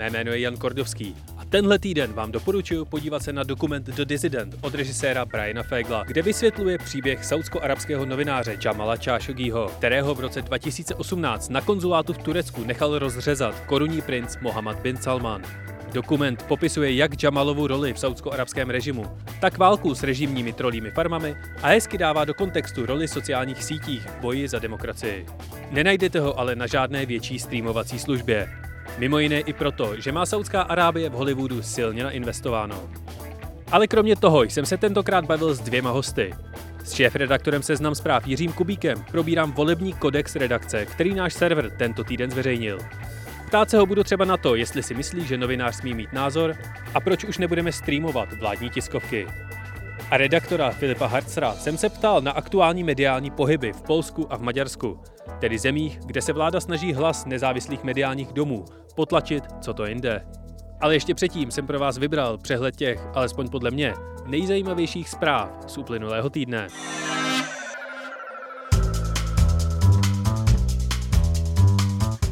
Mé jméno je Jan Kordovský a tenhle týden vám doporučuji podívat se na dokument The Dissident od režiséra Briana Fegla, kde vysvětluje příběh saudsko-arabského novináře Jamala Khashoggiho, kterého v roce 2018 na konzulátu v Turecku nechal rozřezat korunní princ Mohammed bin Salman. Dokument popisuje jak Jamalovu roli v saudsko-arabském režimu, tak válku s režimními trolími farmami a hezky dává do kontextu roli sociálních sítích v boji za demokracii. Nenajdete ho ale na žádné větší streamovací službě. Mimo jiné i proto, že má Saudská Arábie v Hollywoodu silně nainvestováno. Ale kromě toho jsem se tentokrát bavil s dvěma hosty. S šéf-redaktorem Seznam zpráv Jiřím Kubíkem probírám volební kodex redakce, který náš server tento týden zveřejnil. Ptát se ho budu třeba na to, jestli si myslí, že novinář smí mít názor a proč už nebudeme streamovat vládní tiskovky. A redaktora Filipa Harcera jsem se ptal na aktuální mediální pohyby v Polsku a v Maďarsku, tedy zemích, kde se vláda snaží hlas nezávislých mediálních domů potlačit, co to jinde. Ale ještě předtím jsem pro vás vybral přehled těch, alespoň podle mě, nejzajímavějších zpráv z uplynulého týdne.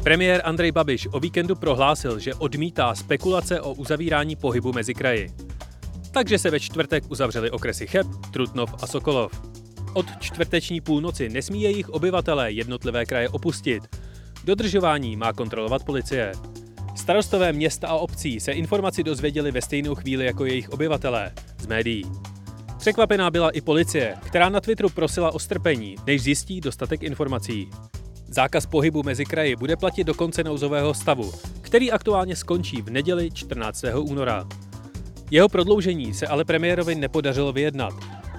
Premiér Andrej Babiš o víkendu prohlásil, že odmítá spekulace o uzavírání pohybu mezi kraji. Takže se ve čtvrtek uzavřeli okresy Cheb, Trutnov a Sokolov. Od čtvrteční půlnoci nesmí jejich obyvatelé jednotlivé kraje opustit. Dodržování má kontrolovat policie. Starostové města a obcí se informaci dozvěděli ve stejnou chvíli jako jejich obyvatelé z médií. Překvapená byla i policie, která na Twitteru prosila o strpení, než zjistí dostatek informací. Zákaz pohybu mezi kraji bude platit do konce nouzového stavu, který aktuálně skončí v neděli 14. února. Jeho prodloužení se ale premiérovi nepodařilo vyjednat.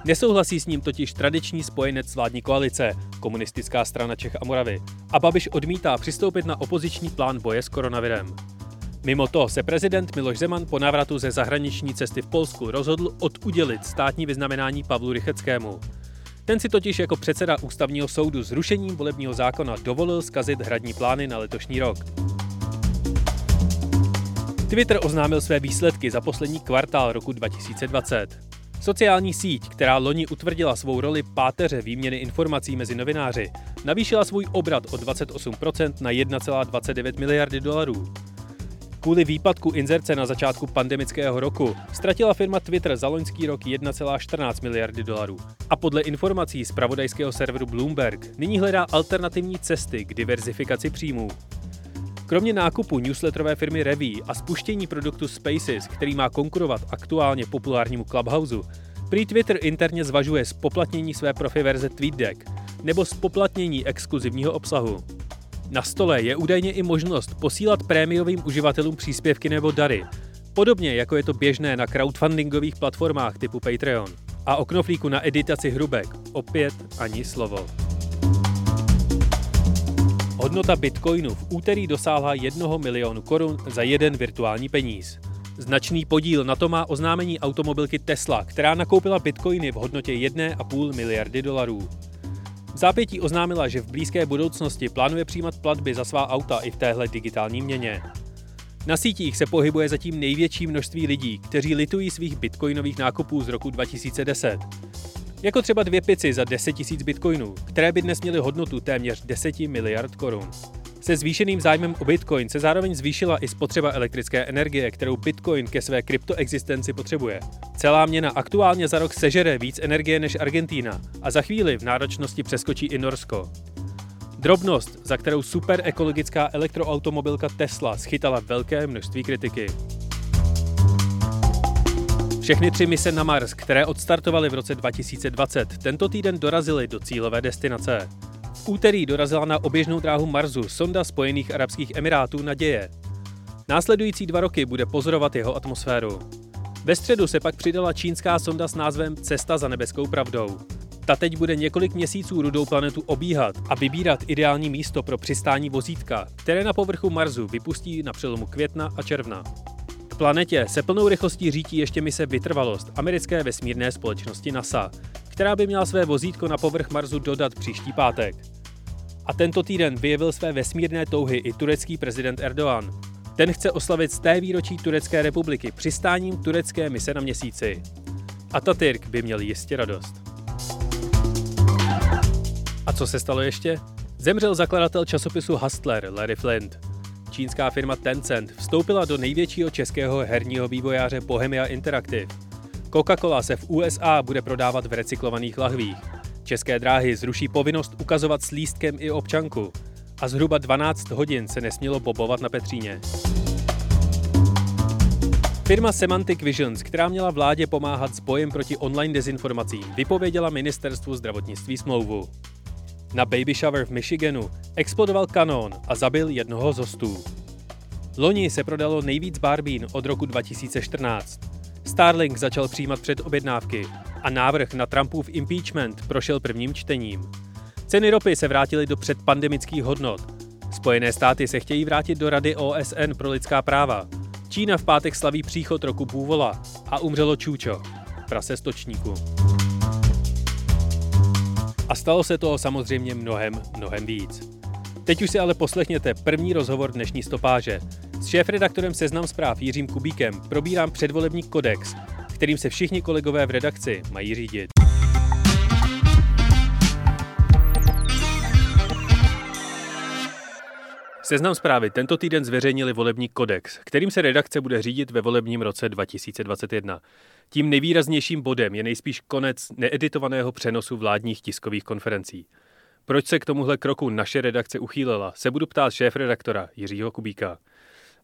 Nesouhlasí s ním totiž tradiční spojenec vládní koalice, komunistická strana Čech a Moravy, a Babiš odmítá přistoupit na opoziční plán boje s koronavirem. Mimo to se prezident Miloš Zeman po návratu ze zahraniční cesty v Polsku rozhodl odudělit státní vyznamenání Pavlu Rycheckému. Ten si totiž jako předseda ústavního soudu zrušením volebního zákona dovolil zkazit hradní plány na letošní rok. Twitter oznámil své výsledky za poslední kvartál roku 2020. Sociální síť, která loni utvrdila svou roli páteře výměny informací mezi novináři, navýšila svůj obrat o 28% na 1,29 miliardy dolarů. Kvůli výpadku inzerce na začátku pandemického roku ztratila firma Twitter za loňský rok 1,14 miliardy dolarů. A podle informací z pravodajského serveru Bloomberg nyní hledá alternativní cesty k diverzifikaci příjmů. Kromě nákupu newsletterové firmy Revy a spuštění produktu Spaces, který má konkurovat aktuálně populárnímu Clubhouse, prý Twitter interně zvažuje spoplatnění své profi verze TweetDeck nebo spoplatnění exkluzivního obsahu. Na stole je údajně i možnost posílat prémiovým uživatelům příspěvky nebo dary, podobně jako je to běžné na crowdfundingových platformách typu Patreon. A o knoflíku na editaci hrubek opět ani slovo. Hodnota bitcoinu v úterý dosáhla 1 milionu korun za jeden virtuální peníz. Značný podíl na to má oznámení automobilky Tesla, která nakoupila bitcoiny v hodnotě 1,5 miliardy dolarů. V zápětí oznámila, že v blízké budoucnosti plánuje přijímat platby za svá auta i v téhle digitální měně. Na sítích se pohybuje zatím největší množství lidí, kteří litují svých bitcoinových nákupů z roku 2010. Jako třeba dvě pici za 10 000 bitcoinů, které by dnes měly hodnotu téměř 10 miliard korun. Se zvýšeným zájmem o Bitcoin se zároveň zvýšila i spotřeba elektrické energie, kterou Bitcoin ke své kryptoexistenci potřebuje. Celá měna aktuálně za rok sežere víc energie než Argentína a za chvíli v náročnosti přeskočí i Norsko. Drobnost, za kterou super ekologická elektroautomobilka Tesla schytala velké množství kritiky. Všechny tři mise na Mars, které odstartovaly v roce 2020, tento týden dorazily do cílové destinace. V úterý dorazila na oběžnou dráhu Marsu sonda Spojených Arabských Emirátů Naděje. Následující dva roky bude pozorovat jeho atmosféru. Ve středu se pak přidala čínská sonda s názvem Cesta za nebeskou pravdou. Ta teď bude několik měsíců rudou planetu obíhat a vybírat ideální místo pro přistání vozítka, které na povrchu Marsu vypustí na přelomu května a června. Planetě se plnou rychlostí řítí ještě mise Vytrvalost americké vesmírné společnosti NASA, která by měla své vozítko na povrch Marsu dodat příští pátek. A tento týden vyjevil své vesmírné touhy i turecký prezident Erdogan. Ten chce oslavit z té výročí Turecké republiky přistáním turecké mise na měsíci. Atatürk by měl jistě radost. A co se stalo ještě? Zemřel zakladatel časopisu Hustler Larry Flint. Čínská firma Tencent vstoupila do největšího českého herního vývojáře Bohemia Interactive. Coca-Cola se v USA bude prodávat v recyklovaných lahvích. České dráhy zruší povinnost ukazovat s lístkem i občanku a zhruba 12 hodin se nesmělo bobovat na Petříně. Firma Semantic Visions, která měla vládě pomáhat s bojem proti online dezinformacím, vypověděla ministerstvu zdravotnictví smlouvu. Na baby shower v Michiganu explodoval kanón a zabil jednoho z hostů. Loni se prodalo nejvíc Barbín od roku 2014. Starlink začal přijímat předobjednávky a návrh na Trumpův impeachment prošel prvním čtením. Ceny ropy se vrátily do předpandemických hodnot. Spojené státy se chtějí vrátit do Rady OSN pro lidská práva. Čína v pátek slaví příchod roku půvola a umřelo Čůčo, prase stočníku. A stalo se toho samozřejmě mnohem, mnohem víc. Teď už si ale poslechněte první rozhovor dnešní stopáže. S šéf-redaktorem Seznam zpráv Jiřím Kubíkem probírám předvolební kodex, kterým se všichni kolegové v redakci mají řídit. Seznam zprávy tento týden zveřejnili volební kodex, kterým se redakce bude řídit ve volebním roce 2021. Tím nejvýraznějším bodem je nejspíš konec needitovaného přenosu vládních tiskových konferencí. Proč se k tomuhle kroku naše redakce uchýlila, se budu ptát šéf-redaktora Jiřího Kubíka.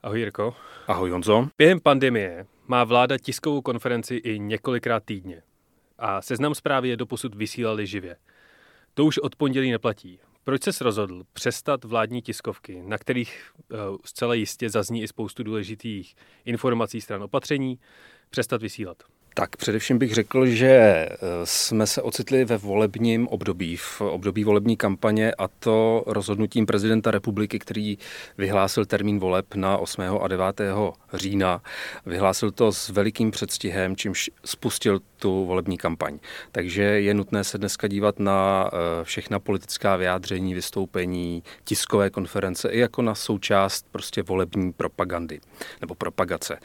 Ahoj Jirko. Ahoj Honzo. Během pandemie má vláda tiskovou konferenci i několikrát týdně. A seznam zprávy je doposud vysílali živě. To už od pondělí neplatí. Proč se rozhodl přestat vládní tiskovky, na kterých uh, zcela jistě zazní i spoustu důležitých informací stran opatření, přestat vysílat? Tak především bych řekl, že eh, jsme se ocitli ve volebním období, v období volební kampaně a to rozhodnutím prezidenta republiky, který vyhlásil termín voleb na 8. a 9. října. Vyhlásil to s velikým předstihem, čímž spustil tu volební kampaň. Takže je nutné se dneska dívat na eh, všechna politická vyjádření, vystoupení, tiskové konference i jako na součást prostě volební propagandy nebo propagace.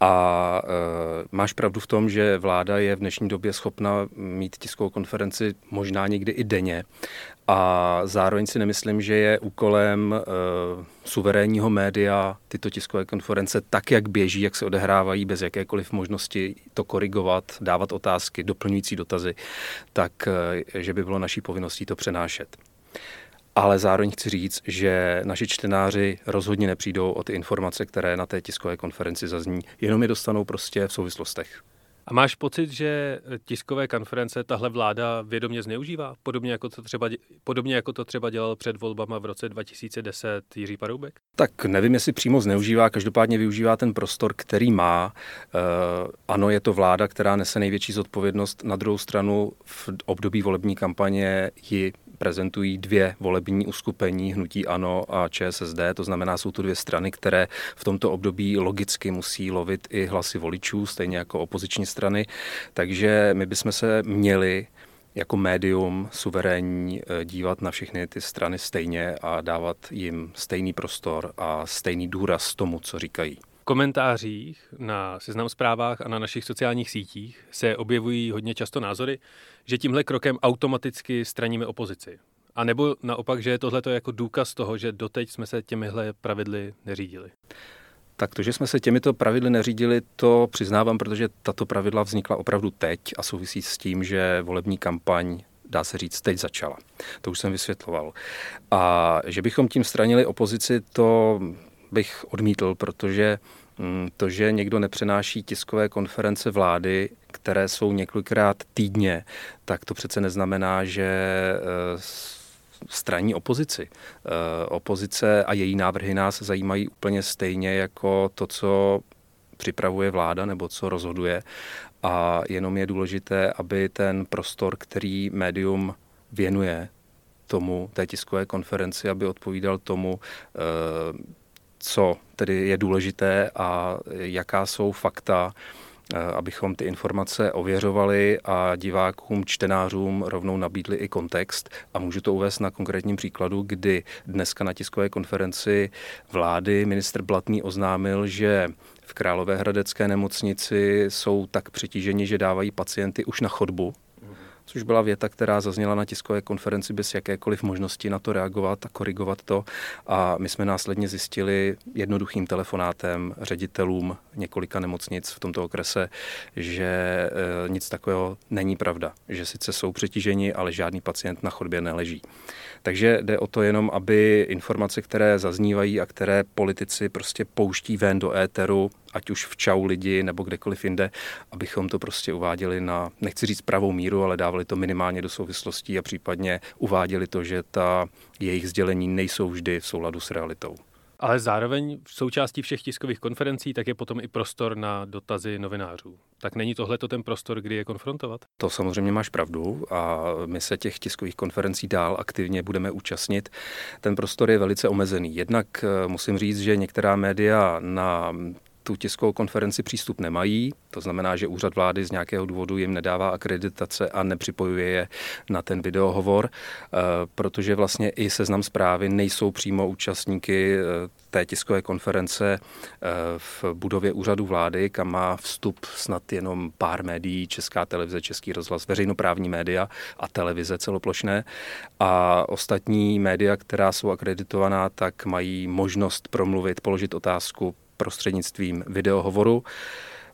A e, máš pravdu v tom, že vláda je v dnešní době schopna mít tiskovou konferenci možná někdy i denně. A zároveň si nemyslím, že je úkolem e, suverénního média tyto tiskové konference tak, jak běží, jak se odehrávají, bez jakékoliv možnosti to korigovat, dávat otázky, doplňující dotazy, tak e, že by bylo naší povinností to přenášet. Ale zároveň chci říct, že naši čtenáři rozhodně nepřijdou o ty informace, které na té tiskové konferenci zazní, jenom je dostanou prostě v souvislostech. A máš pocit, že tiskové konference tahle vláda vědomě zneužívá? Podobně jako, to třeba, podobně jako to třeba dělal před volbama v roce 2010 Jiří Paroubek? Tak nevím, jestli přímo zneužívá, každopádně využívá ten prostor, který má. E, ano, je to vláda, která nese největší zodpovědnost. Na druhou stranu v období volební kampaně ji prezentují dvě volební uskupení, Hnutí Ano a ČSSD, to znamená, jsou tu dvě strany, které v tomto období logicky musí lovit i hlasy voličů, stejně jako opoziční strany, takže my bychom se měli jako médium suverénní eh, dívat na všechny ty strany stejně a dávat jim stejný prostor a stejný důraz tomu, co říkají komentářích na seznam zprávách a na našich sociálních sítích se objevují hodně často názory, že tímhle krokem automaticky straníme opozici. A nebo naopak, že je tohle jako důkaz toho, že doteď jsme se těmihle pravidly neřídili. Tak to, že jsme se těmito pravidly neřídili, to přiznávám, protože tato pravidla vznikla opravdu teď a souvisí s tím, že volební kampaň dá se říct, teď začala. To už jsem vysvětloval. A že bychom tím stranili opozici, to bych odmítl, protože mm, to, že někdo nepřenáší tiskové konference vlády, které jsou několikrát týdně, tak to přece neznamená, že eh, straní opozici. Eh, opozice a její návrhy nás zajímají úplně stejně jako to, co připravuje vláda nebo co rozhoduje. a jenom je důležité, aby ten prostor, který médium věnuje tomu, té tiskové konferenci, aby odpovídal tomu, eh, co tedy je důležité a jaká jsou fakta, eh, abychom ty informace ověřovali a divákům, čtenářům rovnou nabídli i kontext. A můžu to uvést na konkrétním příkladu, kdy dneska na tiskové konferenci vlády ministr Blatný oznámil, že v Královéhradecké nemocnici jsou tak přetíženi, že dávají pacienty už na chodbu, což byla věta, která zazněla na tiskové konferenci bez jakékoliv možnosti na to reagovat a korigovat to. A my jsme následně zjistili jednoduchým telefonátem ředitelům několika nemocnic v tomto okrese, že e, nic takového není pravda. Že sice jsou přetíženi, ale žádný pacient na chodbě neleží. Takže jde o to jenom, aby informace, které zaznívají a které politici prostě pouští ven do éteru, ať už v čau lidi nebo kdekoliv jinde, abychom to prostě uváděli na, nechci říct pravou míru, ale dávali to minimálně do souvislostí a případně uváděli to, že ta jejich sdělení nejsou vždy v souladu s realitou. Ale zároveň v součástí všech tiskových konferencí tak je potom i prostor na dotazy novinářů. Tak není tohle to ten prostor, kdy je konfrontovat? To samozřejmě máš pravdu a my se těch tiskových konferencí dál aktivně budeme účastnit. Ten prostor je velice omezený. Jednak eh, musím říct, že některá média na tu tiskovou konferenci přístup nemají. To znamená, že úřad vlády z nějakého důvodu jim nedává akreditace a nepřipojuje je na ten videohovor, eh, protože vlastně i seznam zprávy nejsou přímo účastníky eh, té tiskové konference eh, v budově úřadu vlády, kam má vstup snad jenom pár médií, Česká televize, Český rozhlas, veřejnoprávní média a televize celoplošné. A ostatní média, která jsou akreditovaná, tak mají možnost promluvit, položit otázku, prostřednictvím videohovoru.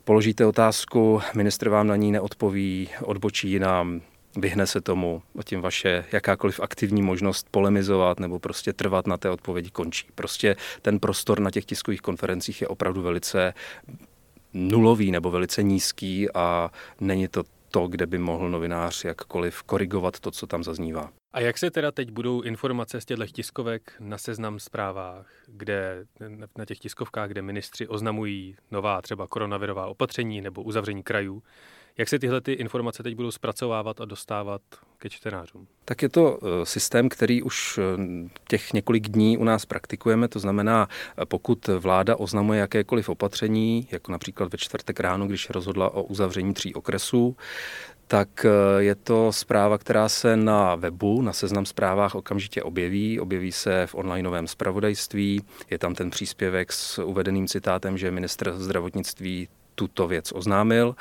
Položíte otázku, ministr vám na ní neodpoví, odbočí jinam, vyhne se tomu, a tím vaše jakákoliv aktivní možnost polemizovat nebo prostě trvat na té odpovědi končí. Prostě ten prostor na těch tiskových konferencích je opravdu velice nulový nebo velice nízký a není to to, kde by mohl novinář jakkoliv korigovat to, co tam zaznívá. A jak se teda teď budou informace z těchto tiskovek na seznam zprávách, kde na těch tiskovkách, kde ministři oznamují nová třeba koronavirová opatření nebo uzavření krajů, jak se tyhle ty informace teď budou zpracovávat a dostávat ke čtenářům? Tak je to eh, systém, který už eh, těch několik dní u nás praktikujeme. To znamená, eh, pokud vláda oznamuje jakékoliv opatření, jako například ve čtvrtek ráno, když rozhodla o uzavření tří okresů, tak je to zpráva, která se na webu, na seznam zprávách okamžitě objeví. Objeví se v onlineovém zpravodajství. Je tam ten příspěvek s uvedeným citátem, že ministr zdravotnictví tuto věc oznámil.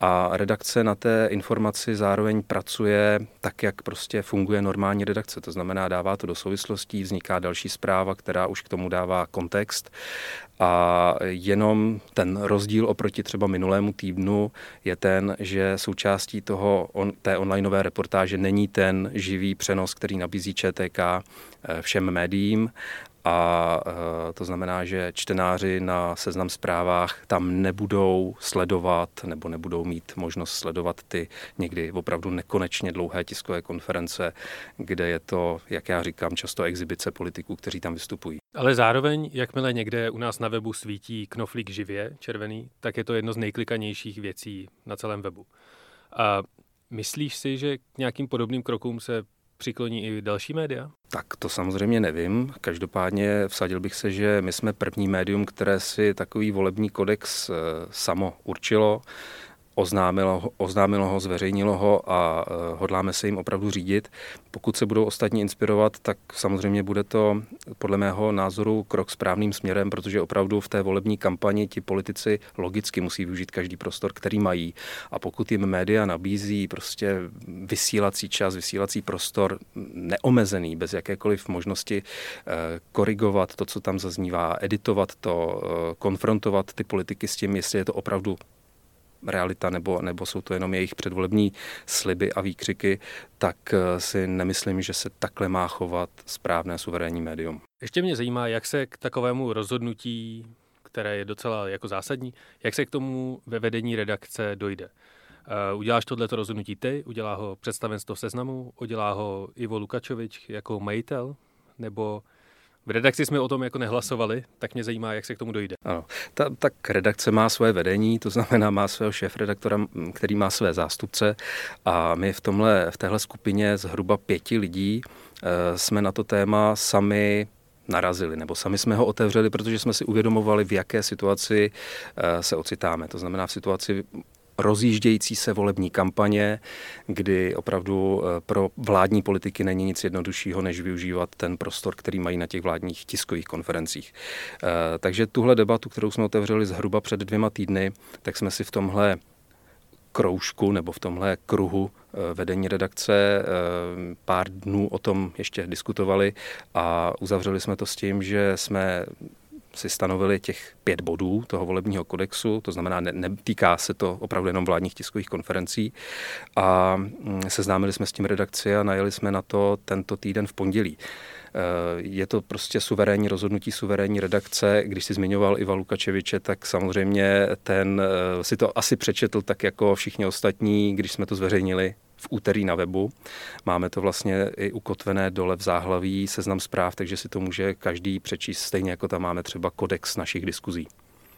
A redakce na té informaci zároveň pracuje tak, jak prostě funguje normální redakce. To znamená, dává to do souvislostí, vzniká další zpráva, která už k tomu dává kontext. A jenom ten rozdíl oproti třeba minulému týdnu je ten, že součástí toho on, té onlineové reportáže není ten živý přenos, který nabízí ČTK eh, všem médiím, a e, to znamená, že čtenáři na seznam zprávách tam nebudou sledovat nebo nebudou mít možnost sledovat ty někdy opravdu nekonečně dlouhé tiskové konference, kde je to, jak já říkám, často exibice politiků, kteří tam vystupují. Ale zároveň, jakmile někde u nás na webu svítí knoflík živě, červený, tak je to jedno z nejklikanějších věcí na celém webu. A myslíš si, že k nějakým podobným krokům se přikloní i další média? Tak to samozřejmě nevím. Každopádně vsadil bych se, že my jsme první médium, které si takový volební kodex eh, samo určilo oznámilo, oznámilo ho, zveřejnilo ho a eh, hodláme se jim opravdu řídit. Pokud se budou ostatní inspirovat, tak samozřejmě bude to podle mého názoru krok správným směrem, protože opravdu v té volební kampani ti politici logicky musí využít každý prostor, který mají. A pokud jim média nabízí prostě vysílací čas, vysílací prostor neomezený, bez jakékoliv možnosti eh, korigovat to, co tam zaznívá, editovat to, eh, konfrontovat ty politiky s tím, jestli je to opravdu realita nebo, nebo jsou to jenom jejich předvolební sliby a výkřiky, tak eh, si nemyslím, že se takhle má chovat správné suverénní médium. Ještě mě zajímá, jak se k takovému rozhodnutí, které je docela jako zásadní, jak se k tomu ve vedení redakce dojde. Uh, uděláš tohleto rozhodnutí ty, udělá ho představenstvo seznamu, udělá ho Ivo Lukačovič jako majitel, nebo V redakci jsme o tom jako nehlasovali, tak mě zajímá, jak se k tomu dojde. Ano, ta, tak redakce má své vedení, to znamená má svého šéf-redaktora, který má své zástupce a my v, tomhle, v téhle skupině zhruba pěti lidí e, jsme na to téma sami narazili, nebo sami jsme ho otevřeli, protože jsme si uvědomovali, v jaké situaci e, se ocitáme. To znamená v situaci rozjíždějící se volební kampaně, kdy opravdu eh, pro vládní politiky není nic jednoduššího, než využívat ten prostor, který mají na těch vládních tiskových konferencích. Eh, takže tuhle debatu, kterou jsme otevřeli zhruba před dvěma týdny, tak jsme si v tomhle kroužku nebo v tomhle kruhu eh, vedení redakce pár dnů o tom ještě diskutovali a uzavřeli jsme to s tím, že jsme si stanovili těch pět bodů toho volebního kodexu, to znamená, ne, netýká se to opravdu jenom vládních tiskových konferencí. A mm, seznámili jsme s tím redakci a najeli jsme na to tento týden v pondělí. Eh, je to prostě suverénní rozhodnutí suverénní redakce. Když si zmiňoval Iva Lukačeviče, tak samozřejmě ten eh, si to asi přečetl tak jako všichni ostatní, když jsme to zveřejnili v úterý na webu. Máme to vlastně i ukotvené dole v záhlaví seznam zpráv, takže si to může každý přečíst, stejně jako tam máme třeba kodex našich diskuzí.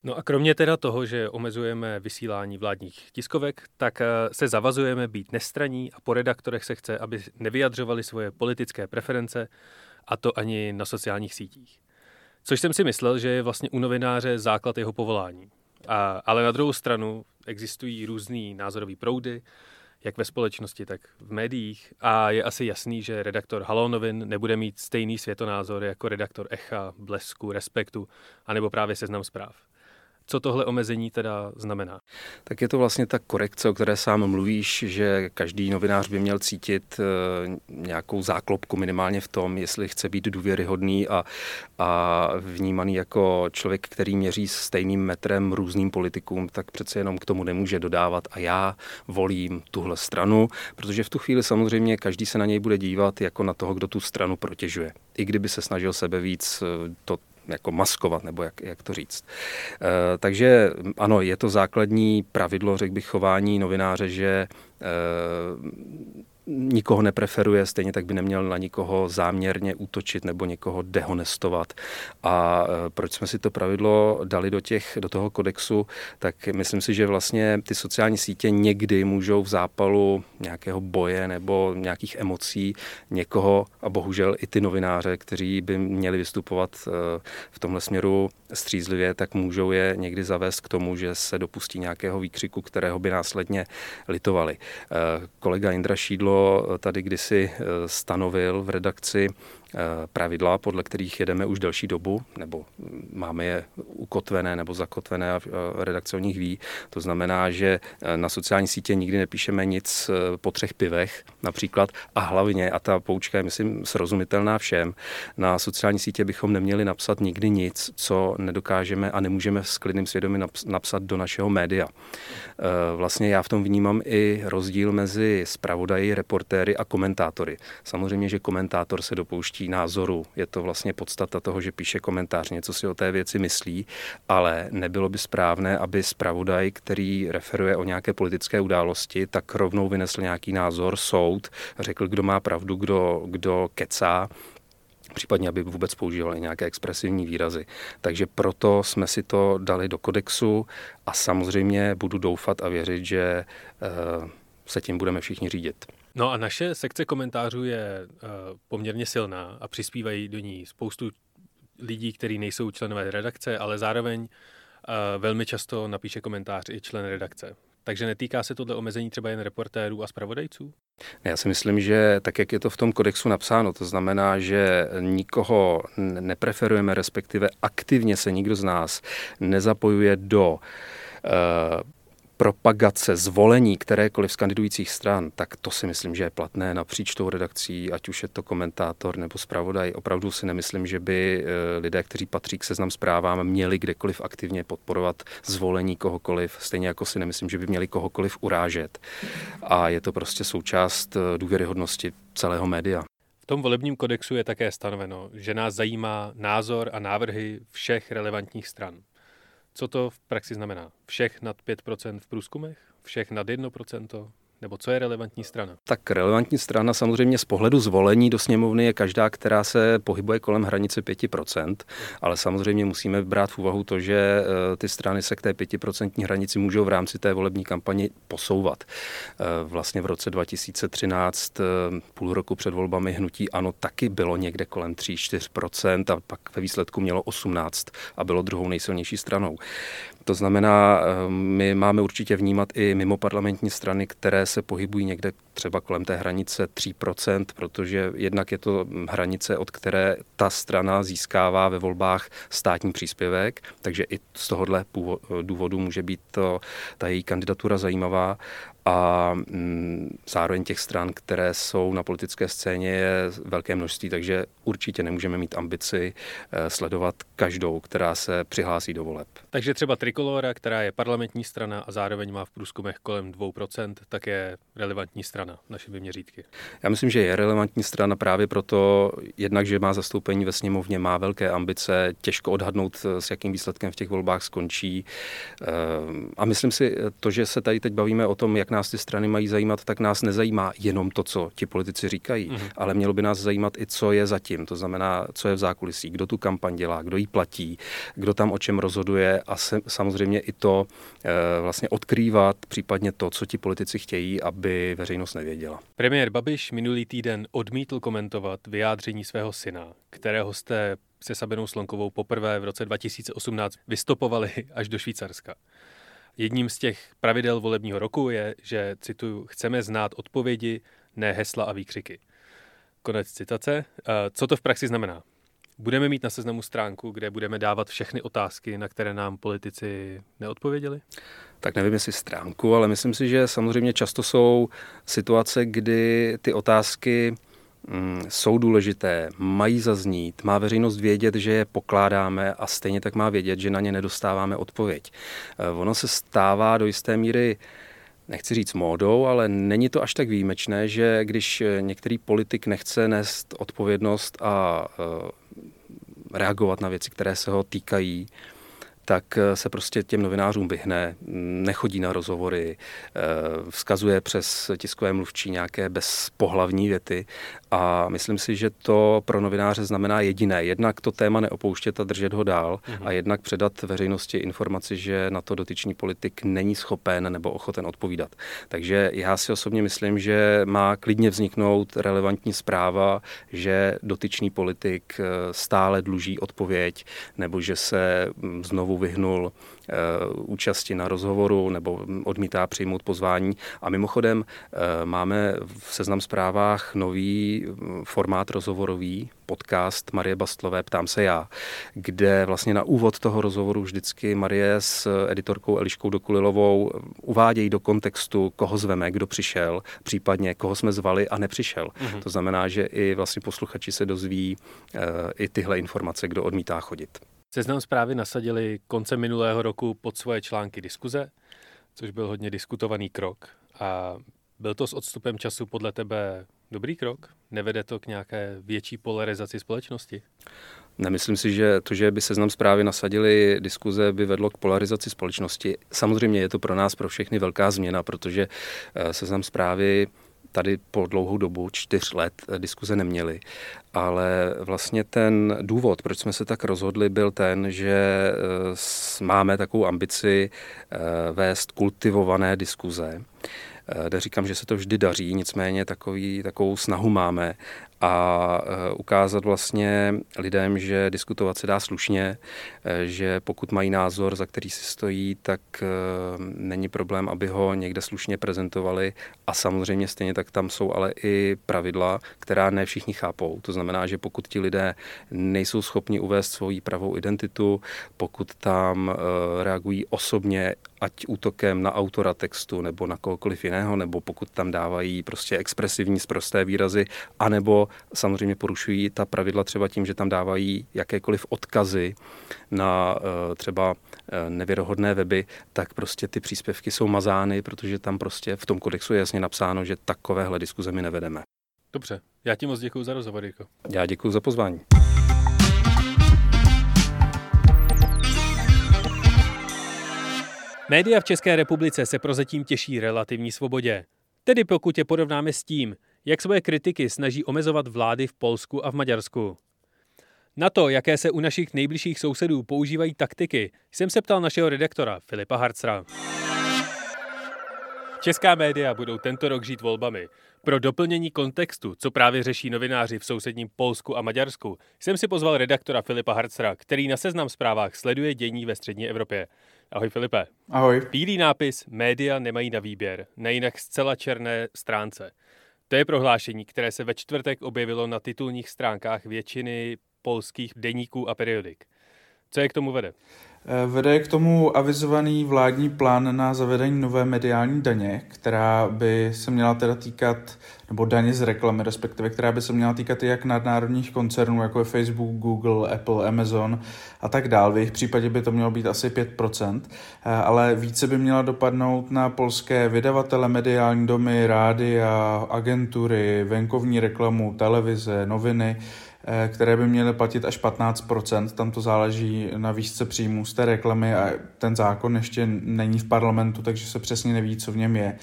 No a kromě teda toho, že omezujeme vysílání vládních tiskovek, tak eh, se zavazujeme být nestraní a po redaktorech se chce, aby nevyjadřovali svoje politické preference, a to ani na sociálních sítích. Což jsem si myslel, že je vlastně u novináře základ jeho povolání. A, ale na druhou stranu existují různý názorový proudy, jak ve společnosti, tak v médiích. A je asi jasný, že redaktor Halonovin nebude mít stejný světonázor jako redaktor Echa, Blesku, Respektu, anebo právě Seznam zpráv. Co tohle omezení teda znamená? Tak je to vlastně ta korekce, o které sám mluvíš, že každý novinář by měl cítit eh, nějakou záklopku minimálně v tom, jestli chce být důvěryhodný a, a vnímaný jako člověk, který měří stejným metrem různým politikům, tak přece jenom k tomu nemůže dodávat a já volím tuhle stranu, protože v tu chvíli samozřejmě každý se na něj bude dívat jako na toho, kdo tu stranu protěžuje. I kdyby se snažil sebe víc eh, to jako maskovat, nebo jak, jak to říct. E, takže ano, je to základní pravidlo, řekl bych, chování novináře, že e, nikoho nepreferuje, stejně tak by neměl na nikoho záměrně útočit nebo někoho dehonestovat. A e, proč jsme si to pravidlo dali do, těch, do toho kodexu, tak myslím si, že vlastně ty sociální sítě někdy můžou v zápalu nějakého boje nebo nějakých emocí někoho, a bohužel i ty novináře, kteří by měli vystupovat e, v tomhle směru střízlivě, tak můžou je někdy zavést k tomu, že se dopustí nějakého výkřiku, kterého by následně litovali. E, kolega Indra Šídlo tady kdysi eh, stanovil v redakci pravidla, podle kterých jedeme už delší dobu, nebo máme je ukotvené nebo zakotvené a eh, redakce o nich ví. To znamená, že eh, na sociální sítě nikdy nepíšeme nic po třech pivech například a hlavně, a ta poučka je myslím srozumitelná všem, na sociální sítě bychom neměli napsat nikdy nic, co nedokážeme a nemůžeme s klidným svědomím napsat do našeho média. Vlastně já v tom vnímám i rozdíl mezi zpravodaji, reportéry a komentátory. Samozřejmě, že komentátor se dopouští znalostí názoru. Je to vlastně podstata toho, že píše komentář, něco si o té věci myslí, ale nebylo by správné, aby zpravodaj, který referuje o nějaké politické události, tak rovnou vynesl nějaký názor, soud, řekl, kdo má pravdu, kdo, kdo kecá, případně aby vůbec používali nějaké expresivní výrazy. Takže proto jsme si to dali do kodexu a samozřejmě budu doufat a věřit, že eh, se tím budeme všichni řídit. No a naše sekce komentářů je uh, poměrně silná a přispívají do ní spoustu lidí, kteří nejsou členové redakce, ale zároveň uh, velmi často napíše komentář i člen redakce. Takže netýká se tohle omezení třeba jen reportérů a zpravodajců? Já si myslím, že tak, jak je to v tom kodexu napsáno, to znamená, že nikoho nepreferujeme, respektive aktivně se nikdo z nás nezapojuje do uh, propagace zvolení kterékoliv z kandidujících stran, tak to si myslím, že je platné napříč tou redakcí, ať už je to komentátor nebo zpravodaj. Opravdu si nemyslím, že by eh, lidé, kteří patří k seznam zprávám, měli kdekoliv aktivně podporovat zvolení kohokoliv, stejně jako si nemyslím, že by měli kohokoliv urážet. A je to prostě součást eh, důvěryhodnosti celého média. V tom volebním kodexu je také stanoveno, že nás zajímá názor a návrhy všech relevantních stran. Co to v praxi znamená? Všech nad 5% v průzkumech? Všech nad 1%? Nebo co je relevantní strana? Tak relevantní strana samozřejmě z pohledu zvolení do sněmovny je každá, která se pohybuje kolem hranice 5%, ale samozřejmě musíme brát v úvahu to, že eh, ty strany se k té 5% hranici můžou v rámci té volební kampaně posouvat. Eh, vlastně v roce 2013, eh, půl roku před volbami hnutí ANO taky bylo někde kolem 3-4% a pak ve výsledku mělo 18 a bylo druhou nejsilnější stranou. To znamená, my máme určitě vnímat i mimo parlamentní strany, které se pohybují někde třeba kolem té hranice 3%, protože jednak je to hranice, od které ta strana získává ve volbách státní příspěvek, takže i z tohohle důvodu může být to, ta její kandidatura zajímavá a mm, zároveň těch stran, které jsou na politické scéně, je velké množství, takže určitě nemůžeme mít ambici eh, sledovat každou, která se přihlásí do voleb. Takže třeba Trikolora, která je parlamentní strana a zároveň má v průzkumech kolem 2%, tak je relevantní strana našimi měřítky. Já myslím, že je relevantní strana právě proto, jednak, že má zastoupení ve sněmovně, má velké ambice, těžko odhadnout, eh, s jakým výsledkem v těch volbách skončí. Eh, a myslím si, to, že se tady teď bavíme o tom, jak nás ty strany mají zajímat, tak nás nezajímá jenom to, co ti politici říkají, mm-hmm. ale mělo by nás zajímat i, co je zatím. To znamená, co je v zákulisí, kdo tu kampaň dělá, kdo ji platí, kdo tam o čem rozhoduje a se, samozřejmě i to e, vlastně odkrývat, případně to, co ti politici chtějí, aby veřejnost nevěděla. Premiér Babiš minulý týden odmítl komentovat vyjádření svého syna, kterého jste se Sabinou Slonkovou poprvé v roce 2018 vystopovali až do Švýcarska. Jedním z těch pravidel volebního roku je, že, cituju, chceme znát odpovědi, ne hesla a výkřiky. Konec citace. Co to v praxi znamená? Budeme mít na seznamu stránku, kde budeme dávat všechny otázky, na které nám politici neodpověděli? Tak nevím, jestli stránku, ale myslím si, že samozřejmě často jsou situace, kdy ty otázky jsou důležité, mají zaznít, má veřejnost vědět, že je pokládáme a stejně tak má vědět, že na ně nedostáváme odpověď. Eh, ono se stává do jisté míry nechci říct módou, ale není to až tak výjimečné, že když některý politik nechce nést odpovědnost a eh, reagovat na věci, které se ho týkají, tak eh, se prostě těm novinářům vyhne, nechodí na rozhovory, eh, vzkazuje přes tiskové mluvčí nějaké bezpohlavní věty a myslím si, že to pro novináře znamená jediné. Jednak to téma neopouštět a držet ho dál mhm. a jednak předat veřejnosti informaci, že na to dotyčný politik není schopen nebo ochoten odpovídat. Takže já si osobně myslím, že má klidně vzniknout relevantní zpráva, že dotyčný politik eh, stále dluží odpověď nebo že se hm, vyhnul eh, účasti na rozhovoru nebo odmítá přijmout pozvání. A mimochodem eh, máme v seznam zprávách nový mm, formát rozhovorový, podcast Marie Bastlové Ptám se já, kde vlastně na úvod toho rozhovoru vždycky Marie s editorkou Eliškou Dokulilovou uvádějí do kontextu, koho zveme, kdo přišel, případně koho jsme zvali a nepřišel. Mm-hmm. To znamená, že i vlastně posluchači se dozví uh, i tyhle informace, kdo odmítá chodit. Seznam zprávy nasadili konce minulého roku pod svoje články diskuze, což byl hodně diskutovaný krok. A byl to s odstupem času podle tebe dobrý krok? Nevede to k nějaké větší polarizaci společnosti? Nemyslím si, že to, že by seznam zprávy nasadili diskuze, by vedlo k polarizaci společnosti. Samozřejmě je to pro nás, pro všechny velká změna, protože eh, seznam zprávy tady po dlouhou dobu, čtyř let, eh, diskuze neměli. Ale vlastně ten důvod, proč jsme se tak rozhodli, byl ten, že eh, máme takovou ambici eh, vést kultivované diskuze. Neříkám, že se to vždy daří, nicméně takový, takovou snahu máme a eh, ukázat vlastně lidem, že diskutovat se dá slušně, eh, že pokud mají názor, za který si stojí, tak eh, není problém, aby ho někde slušně prezentovali a samozřejmě stejně tak tam jsou ale i pravidla, která ne všichni chápou. To znamená, že pokud ti lidé nejsou schopni uvést svoji pravou identitu, pokud tam reagují osobně, ať útokem na autora textu nebo na kohokoliv jiného, nebo pokud tam dávají prostě expresivní sprosté výrazy, anebo samozřejmě porušují ta pravidla třeba tím, že tam dávají jakékoliv odkazy na eh, třeba eh, nevěrohodné weby, tak prostě ty příspěvky jsou mazány, protože tam prostě v tom kodexu je jasně napsáno, že takovéhle diskuze my nevedeme. Dobře, já ti moc děkuji za rozhovor, Jirko. Já děkuji za pozvání. Média v České republice se prozatím těší relativní svobodě. Tedy pokud je porovnáme s tím, jak svoje kritiky snaží omezovat vlády v Polsku a v Maďarsku. Na to, jaké se u našich nejbližších sousedů používají taktiky, jsem se ptal našeho redaktora Filipa Harcra. Česká média budou tento rok žít volbami. Pro doplnění kontextu, co právě řeší novináři v sousedním Polsku a Maďarsku, jsem si pozval redaktora Filipa Harcra, který na seznam zprávách sleduje dění ve střední Evropě. Ahoj Filipe. Ahoj. Bílý nápis Média nemají na výběr, na jinak zcela černé stránce. To je prohlášení, které se ve čtvrtek objevilo na titulních stránkách většiny polských deníků a periodik. Co je k tomu vede? Eh, vede k tomu avizovaný vládní plán na zavedení nové mediální daně, která by se měla teda týkat, nebo daně z reklamy, respektive, která by se měla týkat jak nadnárodních koncernů, jako je Facebook, Google, Apple, Amazon a tak dále. V jejich případě by to mělo být asi 5%, eh, ale více by měla dopadnout na polské vydavatele, mediální domy, rádia, agentury, venkovní reklamu, televize, noviny, které by měly platit až 15%. Tam to záleží na výšce příjmů z té reklamy a ten zákon ještě není v parlamentu, takže se přesně neví, co v něm je.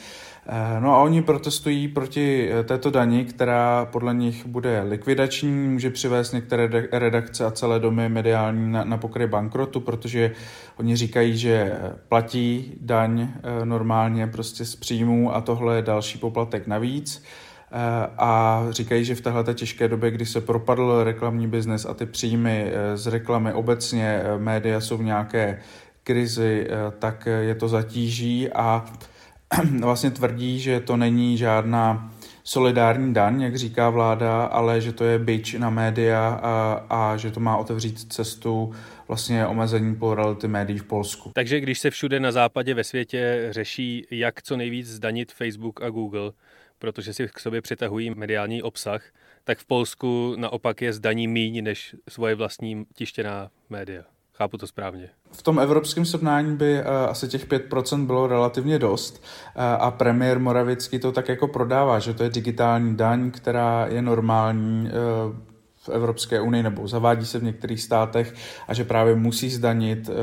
Eh, no a oni protestují proti eh, této dani, která podle nich bude likvidační, může přivést některé redakce a celé domy mediální na, na pokry bankrotu, protože oni říkají, že platí daň normálně prostě z příjmů a tohle je další poplatek navíc. Eh, a říkají, že v téhle těžké době, kdy se propadl reklamní biznes a ty příjmy eh, z reklamy obecně, eh, média jsou v nějaké krizi, tak je to zatíží a vlastně tvrdí, že to není žádná solidární daň, jak říká vláda, ale že to je byč na média a, a že to má otevřít cestu vlastně omezení plurality médií v Polsku. Takže když se všude na západě ve světě řeší, jak co nejvíc zdanit Facebook a Google, protože si k sobě přitahují mediální obsah, tak v Polsku naopak je zdaní míň než svoje vlastní tištěná média. Chápu to správně. V tom evropském srovnání by uh, asi těch 5% bylo relativně dost uh, a premiér Moravický to tak jako prodává, že to je digitální daň, která je normální uh, v Evropské unii nebo zavádí se v některých státech a že právě musí zdanit uh,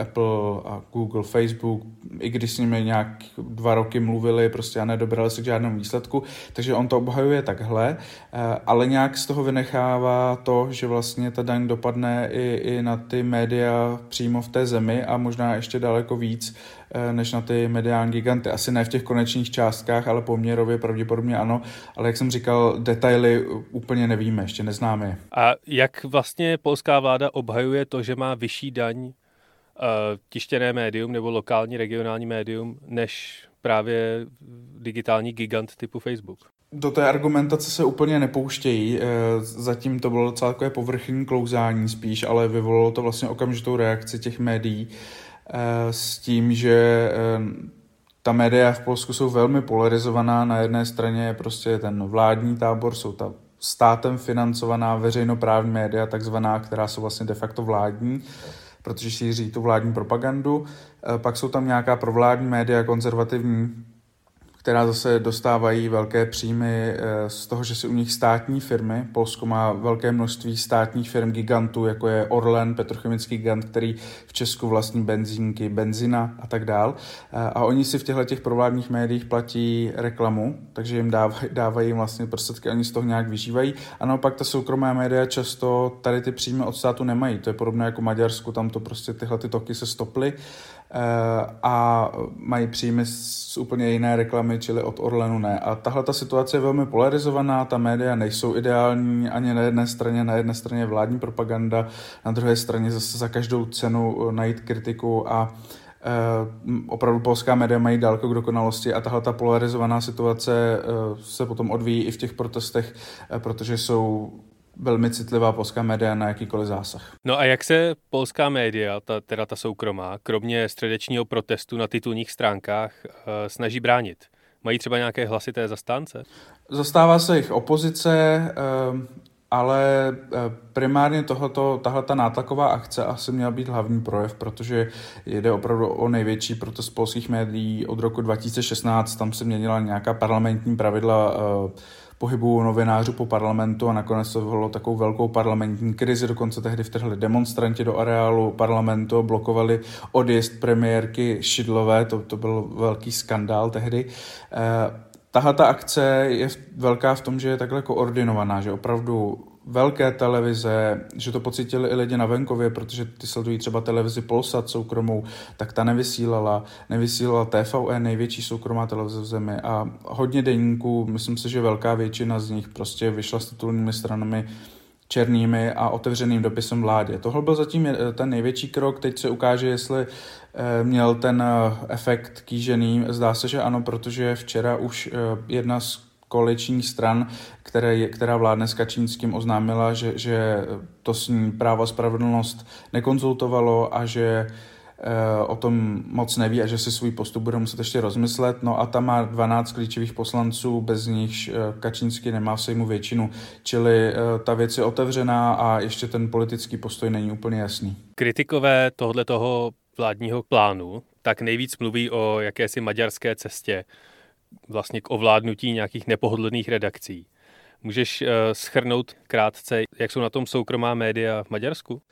Apple a Google, Facebook, i když s nimi nějak dva roky mluvili prostě a nedobrali se k žádnému výsledku, takže on to obhajuje takhle, uh, ale nějak z toho vynechává to, že vlastně ta daň dopadne i, i na ty média přímo v té zemi a možná ještě daleko víc Eh, než na ty mediální giganty. Asi ne v těch konečných částkách, ale poměrově pravděpodobně ano, ale jak jsem říkal, detaily úplně nevíme, ještě neznáme je. A jak vlastně polská vláda obhajuje to, že má vyšší daň uh, tištěné médium nebo lokální regionální médium než právě digitální gigant typu Facebook? do té argumentace se úplně nepouštějí. Eh, zatím to bylo docela takové povrchní klouzání spíš, ale vyvolalo to vlastně okamžitou reakci těch médií Eh, s tím, že eh, ta média v Polsku jsou velmi polarizovaná. Na jedné straně je prostě ten vládní tábor, jsou ta státem financovaná veřejnoprávní média, takzvaná, která jsou vlastně de facto vládní, protože šíří tu vládní propagandu. Eh, pak jsou tam nějaká provládní média, konzervativní, která zase dostávají velké příjmy eh, z toho, že si u nich státní firmy, Polsko má velké množství státních firm gigantů, jako je Orlen, petrochemický gigant, který v Česku vlastní benzínky, benzina a tak dál. Eh, a oni si v těchto těch provládních médiích platí reklamu, takže jim dávají, dávají vlastně prostředky, oni z toho nějak vyžívají. A naopak ta soukromá média často tady ty příjmy od státu nemají. To je podobné jako Maďarsku, tam to prostě tyhle ty toky se stoply a mají příjmy z úplně jiné reklamy čili od Orlenu ne. A tahle ta situace je velmi polarizovaná, ta média nejsou ideální ani na jedné straně, na jedné straně vládní propaganda, na druhé straně zase za každou cenu eh, najít kritiku a Uh, opravdu polská média mají dálko k dokonalosti a tahle ta polarizovaná situace se potom odvíjí i v těch protestech, protože jsou velmi citlivá polská média na jakýkoliv zásah. No a jak se polská média, ta, teda ta soukromá, kromě středečního protestu na titulních stránkách, snaží bránit? Mají třeba nějaké hlasité zastánce? Zastává se jich opozice, ehm, ale eh, primárně tohoto, tahle ta nátlaková akce asi měla být hlavní projev, protože jde opravdu o největší protest polských médií od roku 2016. Tam se měnila nějaká parlamentní pravidla pohybu novinářů po parlamentu a nakonec to vyvolalo takovou velkou parlamentní krizi. Dokonce tehdy vtrhli demonstranti do areálu parlamentu, blokovali odjezd premiérky Šidlové, to, to byl velký skandál tehdy. Eh, tahle ta akce je velká v tom, že je takhle koordinovaná, že opravdu velké televize, že to pocítili i lidi na venkově, protože ty sledují třeba televizi Polsat soukromou, tak ta nevysílala, nevysílala TVE, největší soukromá televize v zemi a hodně denníků, myslím si, že velká většina z nich prostě vyšla s titulními stranami černými a otevřeným dopisem vládě. Tohle byl zatím ten největší krok, teď se ukáže, jestli eh, měl ten eh, efekt kýžený. Zdá se, že ano, protože včera už eh, jedna z koaličních stran, které, která vládne s Kačínským, oznámila, že, že to s ní právo spravedlnost nekonzultovalo a že Eh, o tom moc neví a že si svůj postup bude muset ještě rozmyslet. No a tam má 12 klíčových poslanců, bez nichž eh, Kačínsky nemá v sejmu většinu. Čili eh, ta věc je otevřená a ještě ten politický postoj není úplně jasný. Kritikové tohoto vládního plánu tak nejvíc mluví o jakési maďarské cestě, vlastně k ovládnutí nějakých nepohodlných redakcí. Můžeš uh, schrnout krátce, jak jsou na tom soukromá média v Maďarsku?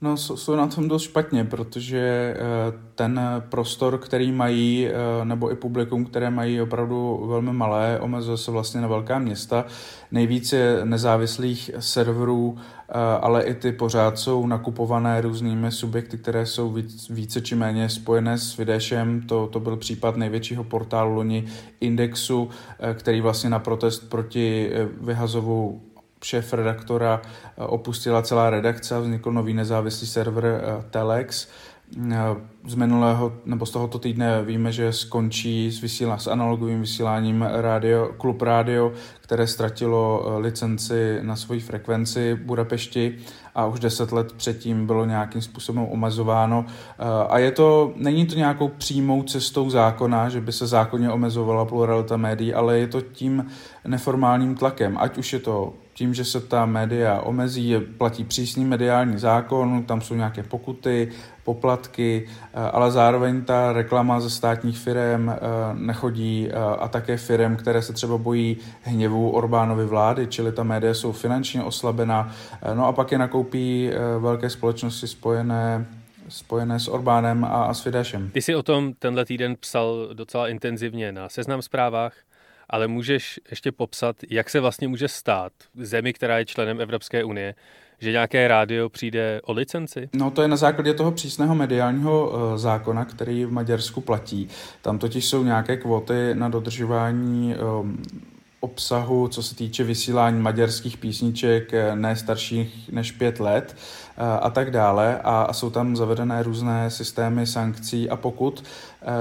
No, jsou na tom dost špatně, protože eh, ten prostor, který mají, eh, nebo i publikum, které mají opravdu velmi malé, omezuje se vlastně na velká města. Nejvíc je nezávislých serverů, eh, ale i ty pořád jsou nakupované různými subjekty, které jsou více či méně spojené s Fidešem. To, to byl případ největšího portálu loni Indexu, který vlastně na protest proti vyhazovu šéf redaktora eh, opustila celá redakce a vznikl nový nezávislý server eh, Telex. Eh, z minulého nebo z tohoto týdne víme, že skončí s, vysílá, s analogovým vysíláním radio, Klub Radio, které ztratilo licenci na svoji frekvenci v Budapešti a už deset let předtím bylo nějakým způsobem omezováno. A je to, není to nějakou přímou cestou zákona, že by se zákonně omezovala pluralita médií, ale je to tím neformálním tlakem, ať už je to tím, že se ta média omezí, platí přísný mediální zákon, tam jsou nějaké pokuty, poplatky, eh, ale zároveň ta reklama ze státních firm eh, nechodí eh, a také firm, které se třeba bojí hněvu Orbánovy vlády, čili ta média jsou finančně oslabená. No a pak je nakoupí velké společnosti spojené spojené s Orbánem a, a s Fidešem. Ty jsi o tom tenhle týden psal docela intenzivně na seznam zprávách ale můžeš ještě popsat, jak se vlastně může stát zemi, která je členem Evropské unie, že nějaké rádio přijde o licenci? No to je na základě toho přísného mediálního uh, zákona, který v Maďarsku platí. Tam totiž jsou nějaké kvoty na dodržování um, obsahu, co se týče vysílání maďarských písniček eh, ne starších než pět let eh, a tak dále. A, a jsou tam zavedené různé systémy sankcí a pokud.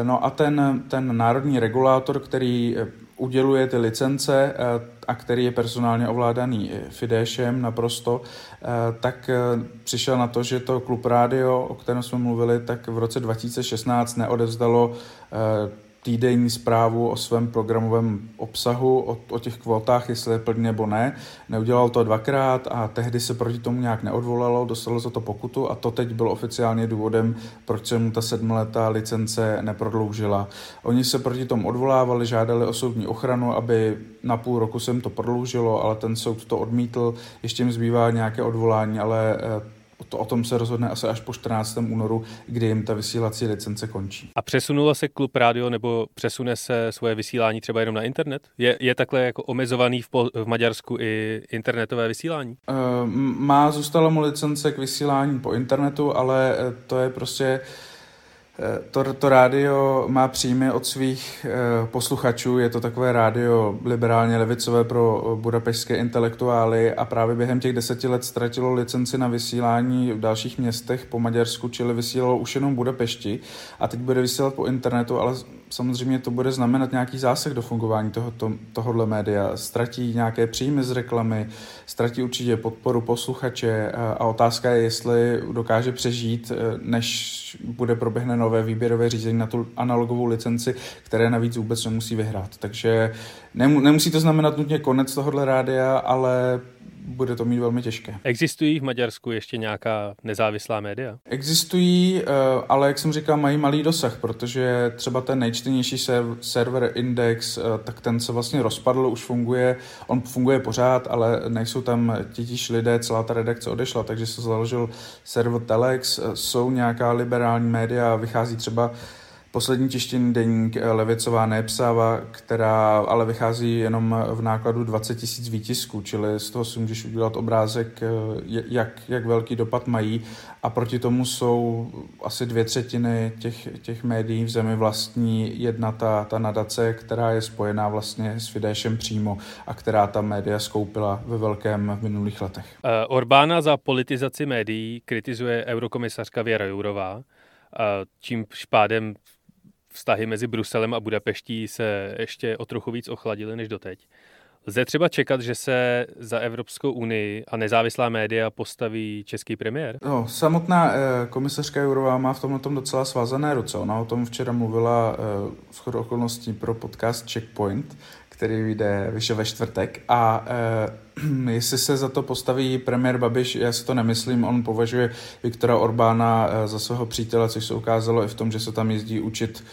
No a ten, ten národní regulátor, který uděluje ty licence eh, a který je personálně ovládaný Fidešem naprosto, eh, tak eh, přišel na to, že to Klub Radio, o kterém jsme mluvili, tak v roce 2016 neodevzdalo týdenní zprávu o svém programovém obsahu, o, o těch kvotách, jestli je plně nebo ne. Neudělal to dvakrát a tehdy se proti tomu nějak neodvolalo, dostalo za to pokutu a to teď byl oficiálně důvodem, proč se mu ta sedmletá licence neprodloužila. Oni se proti tomu odvolávali, žádali o soudní ochranu, aby na půl roku se jim to prodloužilo, ale ten soud to odmítl. Ještě jim zbývá nějaké odvolání, ale eh, to, o tom se rozhodne asi až po 14. únoru, kdy jim ta vysílací licence končí. A přesunula se klub rádio nebo přesune se svoje vysílání třeba jenom na internet? Je, je takhle jako omezovaný v, v Maďarsku i internetové vysílání? Uh, má, zůstala mu licence k vysílání po internetu, ale eh, to je prostě Eh, to, to rádio má příjmy od svých eh, posluchačů, je to takové rádio liberálně levicové pro budapešské intelektuály a právě během těch deseti let ztratilo licenci na vysílání v dalších městech po Maďarsku, čili vysílalo už jenom Budapešti. A teď bude vysílat po internetu, ale samozřejmě to bude znamenat nějaký zásah do fungování tohoto, tohohle média. Ztratí nějaké příjmy z reklamy, ztratí určitě podporu posluchače a otázka je, jestli dokáže přežít, eh, než bude proběhne nové výběrové řízení na tu analogovou licenci, které navíc vůbec nemusí vyhrát. Takže nemusí to znamenat nutně konec tohohle rádia, ale bude to mít velmi těžké. Existují v Maďarsku ještě nějaká nezávislá média? Existují, eh, ale jak jsem říkal, mají malý dosah, protože třeba ten nejčtenější server Index, eh, tak ten se vlastně rozpadl, už funguje, on funguje pořád, ale nejsou tam titíž lidé, celá ta redakce odešla, takže se založil server Telex, eh, jsou nějaká liberální média, vychází třeba poslední tištěný deník eh, Levicová nepsáva, která ale vychází jenom v nákladu 20 tisíc výtisků, čili z toho si můžeš udělat obrázek, eh, jak, jak velký dopad mají. A proti tomu jsou asi dvě třetiny těch, těch médií v zemi vlastní. Jedna ta, ta nadace, která je spojená vlastně s Fidešem přímo a která ta média skoupila ve velkém v minulých letech. Orbána za politizaci médií kritizuje eurokomisařka Věra Jourová, čím špádem vztahy mezi Bruselem a Budapeští se ještě o trochu víc ochladily než doteď. Lze třeba čekat, že se za Evropskou unii a nezávislá média postaví český premiér? No, samotná eh, komisařka Jourová má v tomhle tom docela svázané ruce. Ona o tom včera mluvila eh, s okolností pro podcast Checkpoint, který vyjde, vyšel ve čtvrtek. A eh, jestli se za to postaví premiér Babiš, já si to nemyslím, on považuje Viktora Orbána eh, za svého přítele, což se ukázalo i v tom, že se tam jezdí učit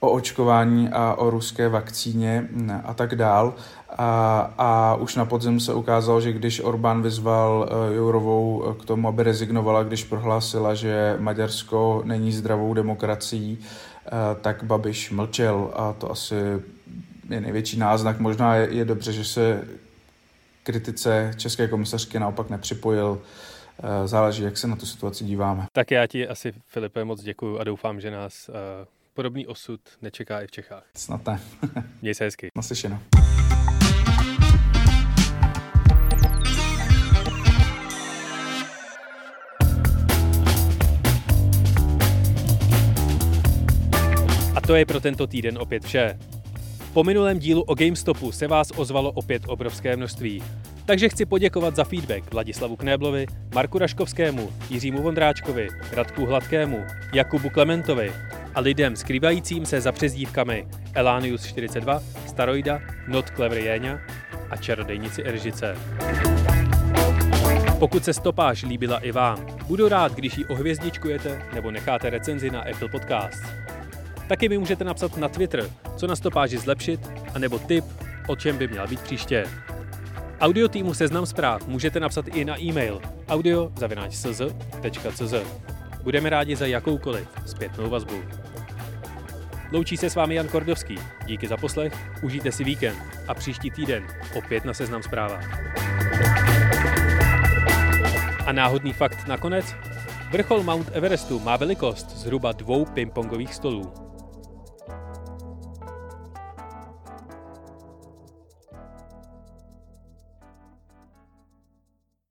o očkování a o ruské vakcíně mm, a tak dál. A, a už na podzim se ukázalo, že když Orbán vyzval uh, Jourovou eh, k tomu, aby rezignovala, když prohlásila, že Maďarsko není zdravou demokracií, uh, tak Babiš mlčel a to asi je největší náznak. Možná je, je dobře, že se kritice České komisařky naopak nepřipojil. Záleží, jak se na tu situaci díváme. Tak já ti asi, Filipe, moc děkuji a doufám, že nás podobný osud nečeká i v Čechách. Snad ne. Měj se hezky. Naslyšenou. A to je pro tento týden opět vše. Po minulém dílu o GameStopu se vás ozvalo opět obrovské množství. Takže chci poděkovat za feedback Vladislavu Knéblovi, Marku Raškovskému, Jiřímu Vondráčkovi, Radku Hladkému, Jakubu Klementovi, a lidem skrývajícím se za přezdívkami Elanius 42, Staroida, Not Clever Jéňa a čarodejnici Eržice. Pokud se stopáž líbila i vám, budu rád, když ji ohvězdičkujete nebo necháte recenzi na Apple Podcast. Taky mi můžete napsat na Twitter, co na stopáži zlepšit, anebo tip, o čem by měla být příště. Audio týmu Seznam zpráv můžete napsat i na e-mail audio.cz.cz. Budeme rádi za jakoukoliv zpětnou vazbu. Loučí se s vámi Jan Kordovský. Díky za poslech, užijte si víkend a příští týden opět na Seznam zprávách. A náhodný fakt nakonec? Vrchol Mount Everestu má velikost zhruba dvou pingpongových stolů.